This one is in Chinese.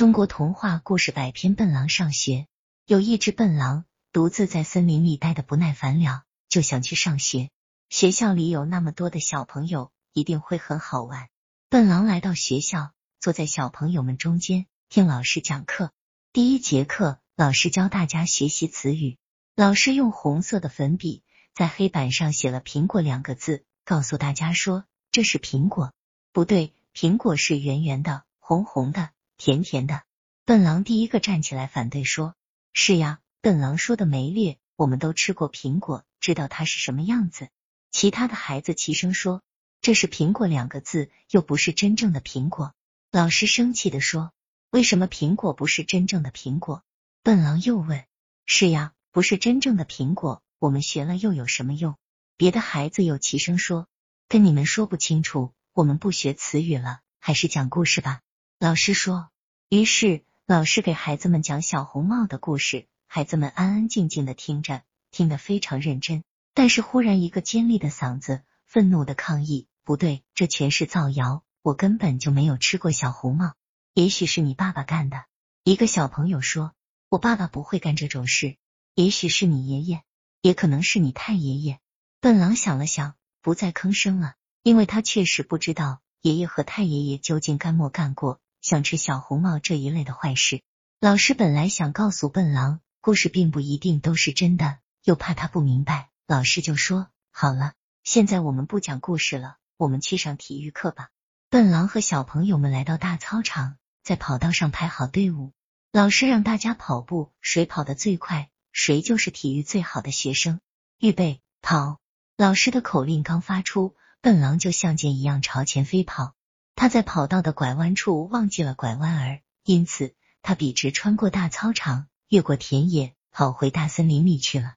中国童话故事百篇，笨狼上学。有一只笨狼独自在森林里待的不耐烦了，就想去上学。学校里有那么多的小朋友，一定会很好玩。笨狼来到学校，坐在小朋友们中间，听老师讲课。第一节课，老师教大家学习词语。老师用红色的粉笔在黑板上写了“苹果”两个字，告诉大家说：“这是苹果。”不对，苹果是圆圆的、红红的、甜甜的。笨狼第一个站起来反对说：“是呀，笨狼说的没劣，我们都吃过苹果，知道它是什么样子。”其他的孩子齐声说：“这是苹果两个字，又不是真正的苹果。”老师生气的说：“为什么苹果不是真正的苹果？”笨狼又问：“是呀，不是真正的苹果，我们学了又有什么用？”别的孩子又齐声说：“跟你们说不清楚，我们不学词语了，还是讲故事吧。”老师说。于是老师给孩子们讲小红帽的故事，孩子们安安静静的听着，听得非常认真。但是忽然，一个尖利的嗓子愤怒的抗议：“不对，这全是造谣！我根本就没有吃过小红帽，也许是你爸爸干的。”一个小朋友说：“我爸爸不会干这种事，也许是你爷爷，也可能是你太爷爷。”笨狼想了想，不再吭声了，因为他确实不知道爷爷和太爷爷究竟干没干过想吃小红帽这一类的坏事。老师本来想告诉笨狼，故事并不一定都是真的，又怕他不明白。老师就说：“好了，现在我们不讲故事了，我们去上体育课吧。”笨狼和小朋友们来到大操场，在跑道上排好队伍。老师让大家跑步，谁跑得最快，谁就是体育最好的学生。预备，跑！老师的口令刚发出，笨狼就像箭一样朝前飞跑。他在跑道的拐弯处忘记了拐弯儿，因此他笔直穿过大操场，越过田野，跑回大森林里去了。